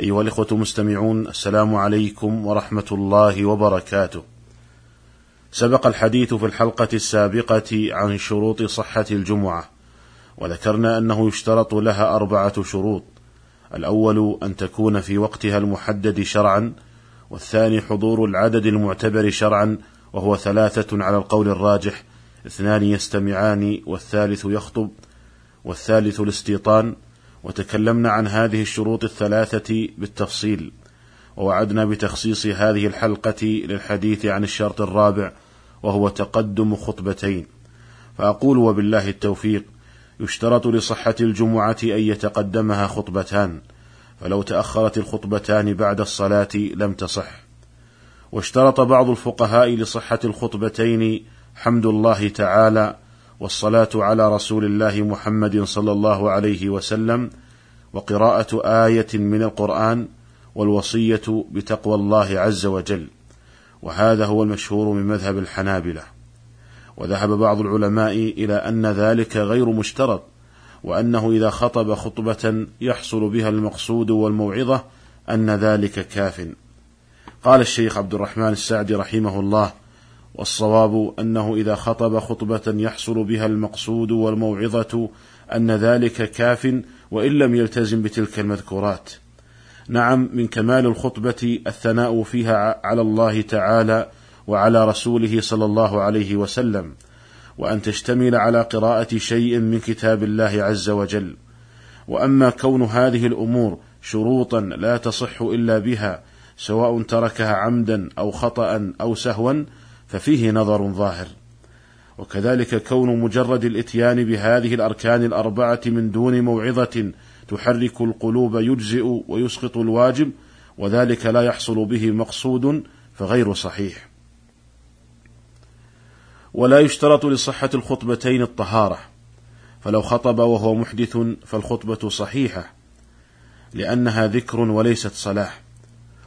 أيها الإخوة المستمعون السلام عليكم ورحمة الله وبركاته. سبق الحديث في الحلقة السابقة عن شروط صحة الجمعة، وذكرنا أنه يشترط لها أربعة شروط. الأول أن تكون في وقتها المحدد شرعا، والثاني حضور العدد المعتبر شرعا وهو ثلاثة على القول الراجح، اثنان يستمعان والثالث يخطب، والثالث الاستيطان، وتكلمنا عن هذه الشروط الثلاثة بالتفصيل ووعدنا بتخصيص هذه الحلقة للحديث عن الشرط الرابع وهو تقدم خطبتين. فأقول وبالله التوفيق يشترط لصحة الجمعة أن يتقدمها خطبتان فلو تأخرت الخطبتان بعد الصلاة لم تصح. واشترط بعض الفقهاء لصحة الخطبتين حمد الله تعالى والصلاة على رسول الله محمد صلى الله عليه وسلم وقراءة آية من القرآن والوصية بتقوى الله عز وجل. وهذا هو المشهور من مذهب الحنابلة. وذهب بعض العلماء إلى أن ذلك غير مشترط وأنه إذا خطب خطبة يحصل بها المقصود والموعظة أن ذلك كاف. قال الشيخ عبد الرحمن السعدي رحمه الله والصواب أنه إذا خطب خطبة يحصل بها المقصود والموعظة أن ذلك كاف وإن لم يلتزم بتلك المذكورات. نعم من كمال الخطبة الثناء فيها على الله تعالى وعلى رسوله صلى الله عليه وسلم، وأن تشتمل على قراءة شيء من كتاب الله عز وجل. وأما كون هذه الأمور شروطا لا تصح إلا بها سواء تركها عمدا أو خطأ أو سهوا ففيه نظر ظاهر. وكذلك كون مجرد الإتيان بهذه الأركان الأربعة من دون موعظة تحرك القلوب يجزئ ويسقط الواجب وذلك لا يحصل به مقصود فغير صحيح. ولا يشترط لصحة الخطبتين الطهارة. فلو خطب وهو محدث فالخطبة صحيحة لأنها ذكر وليست صلاح.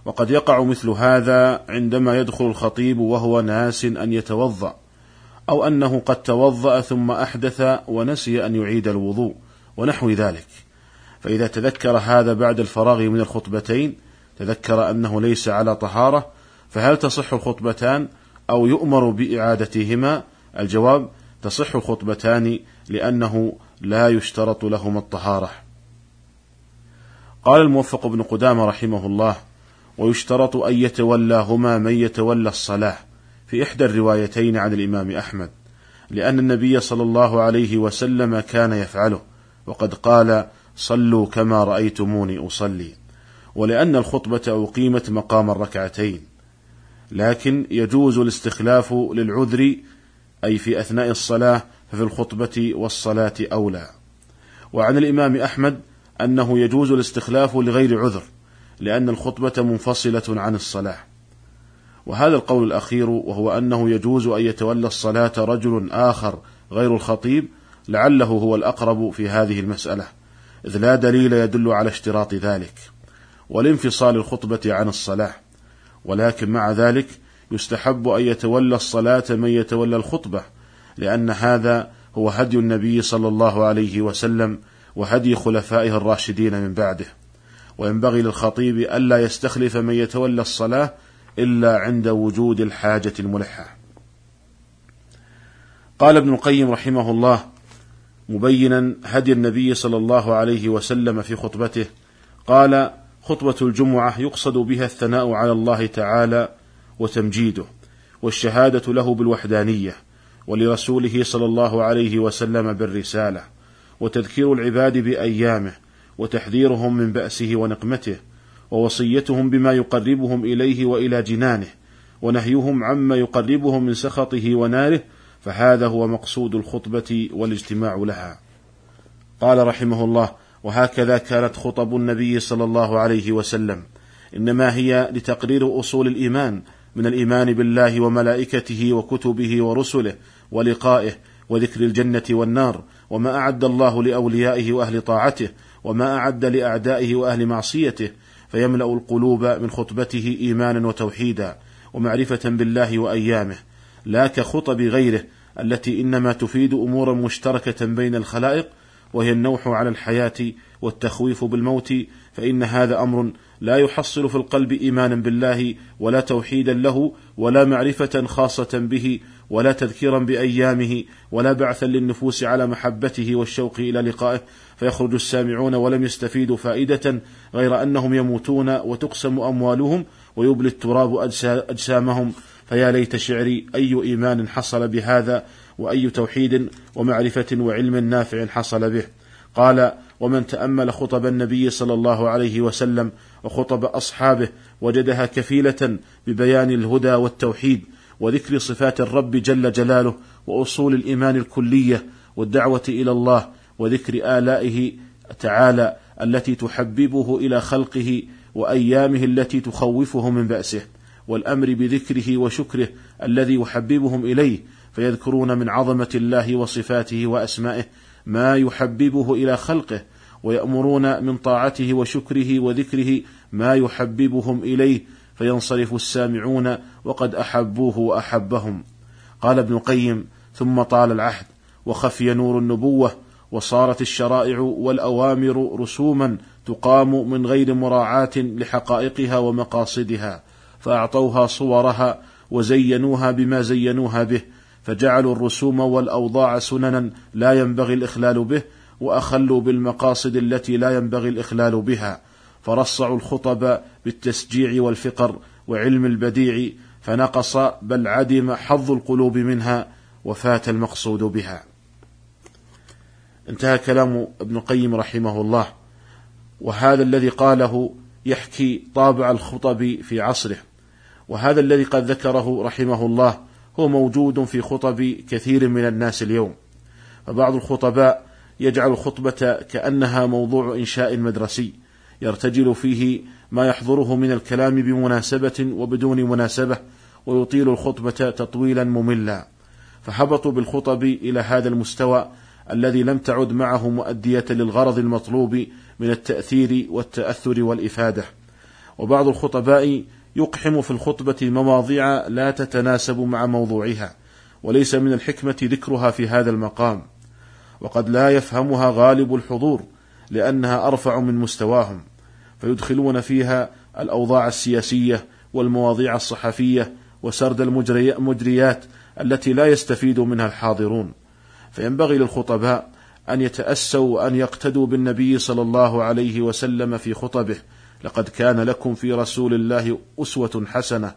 وقد يقع مثل هذا عندما يدخل الخطيب وهو ناس أن يتوضأ أو أنه قد توضأ ثم أحدث ونسي أن يعيد الوضوء ونحو ذلك. فإذا تذكر هذا بعد الفراغ من الخطبتين تذكر أنه ليس على طهارة فهل تصح الخطبتان أو يؤمر بإعادتهما؟ الجواب تصح الخطبتان لأنه لا يشترط لهما الطهارة. قال الموفق بن قدامة رحمه الله ويشترط أن يتولاهما من يتولى الصلاة. في إحدى الروايتين عن الإمام أحمد لأن النبي صلى الله عليه وسلم كان يفعله وقد قال صلوا كما رأيتموني أصلي. ولأن الخطبة أقيمت مقام الركعتين. لكن يجوز الاستخلاف للعذر أي في أثناء الصلاة ففي الخطبة والصلاة أولى. وعن الإمام أحمد أنه يجوز الاستخلاف لغير عذر لأن الخطبة منفصلة عن الصلاة. وهذا القول الأخير وهو أنه يجوز أن يتولى الصلاة رجل آخر غير الخطيب لعله هو الأقرب في هذه المسألة إذ لا دليل يدل على اشتراط ذلك والانفصال الخطبة عن الصلاة. ولكن مع ذلك يستحب أن يتولى الصلاة من يتولى الخطبة لأن هذا هو هدي النبي صلى الله عليه وسلم وهدي خلفائه الراشدين من بعده. وينبغي للخطيب ألا يستخلف من يتولى الصلاة إلا عند وجود الحاجة الملحة. قال ابن القيم رحمه الله مبينا هدي النبي صلى الله عليه وسلم في خطبته قال خطبة الجمعة يقصد بها الثناء على الله تعالى وتمجيده والشهادة له بالوحدانية ولرسوله صلى الله عليه وسلم بالرسالة وتذكير العباد بأيامه وتحذيرهم من بأسه ونقمته ووصيتهم بما يقربهم إليه وإلى جنانه ونهيهم عما يقربهم من سخطه وناره فهذا هو مقصود الخطبة والاجتماع لها. قال رحمه الله: وهكذا كانت خطب النبي صلى الله عليه وسلم إنما هي لتقرير أصول الإيمان من الإيمان بالله وملائكته وكتبه ورسله ولقائه وذكر الجنة والنار وما أعد الله لأوليائه وأهل طاعته وما أعد لأعدائه وأهل معصيته فيملأ القلوب من خطبته إيمانا وتوحيدا ومعرفة بالله وأيامه لا كخطب غيره التي إنما تفيد أمورا مشتركة بين الخلائق وهي النوح على الحياة والتخويف بالموت فإن هذا أمر لا يحصل في القلب إيمانا بالله ولا توحيدا له ولا معرفة خاصة به ولا تذكيرا بأيامه ولا بعثا للنفوس على محبته والشوق إلى لقائه. فيخرج السامعون ولم يستفيدوا فائدة غير أنهم يموتون وتقسم أموالهم ويبلي التراب أجسامهم. فيا ليت شعري أي إيمان حصل بهذا وأي توحيد ومعرفة وعلم نافع حصل به. قال ومن تأمل خطب النبي صلى الله عليه وسلم وخطب أصحابه وجدها كفيلة ببيان الهدى والتوحيد وذكر صفات الرب جل جلاله وأصول الإيمان الكلية والدعوة إلى الله وذكر آلائه تعالى التي تحببه إلى خلقه وأيامه التي تخوفه من بأسه والأمر بذكره وشكره الذي يحببهم إليه فيذكرون من عظمة الله وصفاته وأسمائه ما يحببه إلى خلقه ويأمرون من طاعته وشكره وذكره ما يحببهم إليه فينصرف السامعون وقد أحبوه وأحبهم. قال ابن القيم ثم طال العهد وخفي نور النبوة وصارت الشرائع والأوامر رسوما تقام من غير مراعاة لحقائقها ومقاصدها فأعطوها صورها وزينوها بما زينوها به فجعلوا الرسوم والأوضاع سننا لا ينبغي الإخلال به وأخلوا بالمقاصد التي لا ينبغي الإخلال بها. فرصعوا الخطب بالتسجيع والفقر وعلم البديع فنقص بل عدم حظ القلوب منها وفات المقصود بها. انتهى كلام ابن القيم رحمه الله وهذا الذي قاله يحكي طابع الخطب في عصره. وهذا الذي قد ذكره رحمه الله هو موجود في خطب كثير من الناس اليوم. فبعض الخطباء يجعل الخطبة كأنها موضوع إنشاء مدرسي يرتجل فيه ما يحضره من الكلام بمناسبة وبدون مناسبة ويطيل الخطبة تطويلا مملا. فهبطوا بالخطب إلى هذا المستوى الذي لم تعد معه مؤدية للغرض المطلوب من التأثير والتأثر والإفادة. وبعض الخطباء يقحم في الخطبة مواضيع لا تتناسب مع موضوعها وليس من الحكمة ذكرها في هذا المقام. وقد لا يفهمها غالب الحضور لأنها أرفع من مستواهم فيدخلون فيها الأوضاع السياسية والمواضيع الصحفية وسرد المجريات التي لا يستفيد منها الحاضرون. فينبغي للخطباء أن يتأسوا وأن يقتدوا بالنبي صلى الله عليه وسلم في خطبه لقد كان لكم في رسول الله أسوة حسنة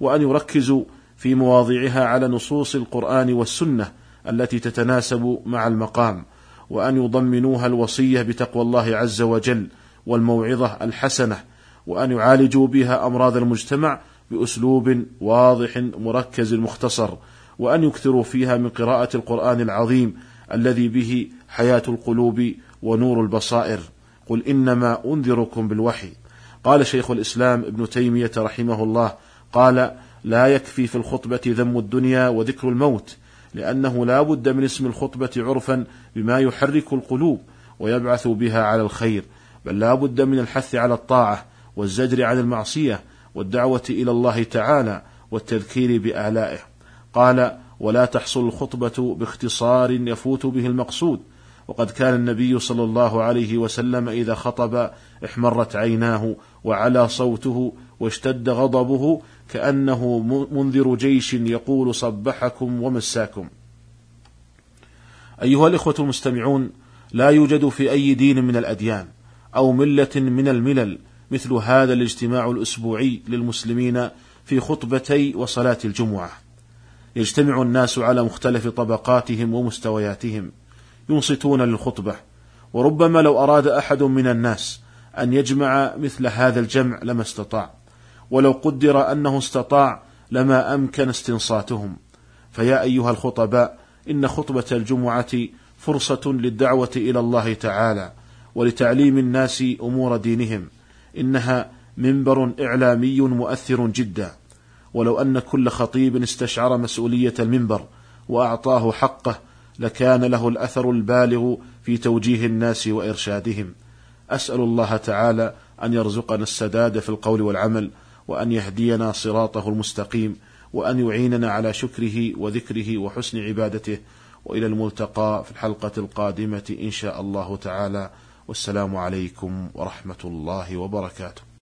وأن يركزوا في مواضعها على نصوص القرآن والسنة التي تتناسب مع المقام وأن يضمنوها الوصية بتقوى الله عز وجل والموعظة الحسنة وأن يعالجوا بها أمراض المجتمع بأسلوب واضح مركز مختصر وأن يكثروا فيها من قراءة القرآن العظيم الذي به حياة القلوب ونور البصائر. قل إنما أنذركم بالوحي. قال شيخ الإسلام ابن تيمية رحمه الله قال لا يكفي في الخطبة ذم الدنيا وذكر الموت لأنه لا بد من اسم الخطبة عرفا بما يحرك القلوب ويبعث بها على الخير بل لا بد من الحث على الطاعة والزجر عن المعصية والدعوة إلى الله تعالى والتذكير بآلائه. قال ولا تحصل الخطبة باختصار يفوت به المقصود وقد كان النبي صلى الله عليه وسلم إذا خطب احمرت عيناه وعلى صوته واشتد غضبه كأنه منذر جيش يقول صبحكم ومساكم. أيها الإخوة المستمعون، لا يوجد في أي دين من الأديان أو ملة من الملل مثل هذا الاجتماع الأسبوعي للمسلمين في خطبتي وصلاة الجمعة. يجتمع الناس على مختلف طبقاتهم ومستوياتهم ينصتون للخطبة. وربما لو أراد أحد من الناس أن يجمع مثل هذا الجمع لما استطاع. ولو قدر أنه استطاع لما أمكن استنصاتهم. فيا أيها الخطباء إن خطبة الجمعة فرصة للدعوة إلى الله تعالى ولتعليم الناس أمور دينهم. إنها منبر إعلامي مؤثر جدا. ولو أن كل خطيب استشعر مسؤولية المنبر وأعطاه حقه لكان له الأثر البالغ في توجيه الناس وإرشادهم. أسأل الله تعالى أن يرزقنا السداد في القول والعمل وأن يهدينا صراطه المستقيم وأن يعيننا على شكره وذكره وحسن عبادته. وإلى الملتقى في الحلقة القادمة إن شاء الله تعالى. والسلام عليكم ورحمة الله وبركاته.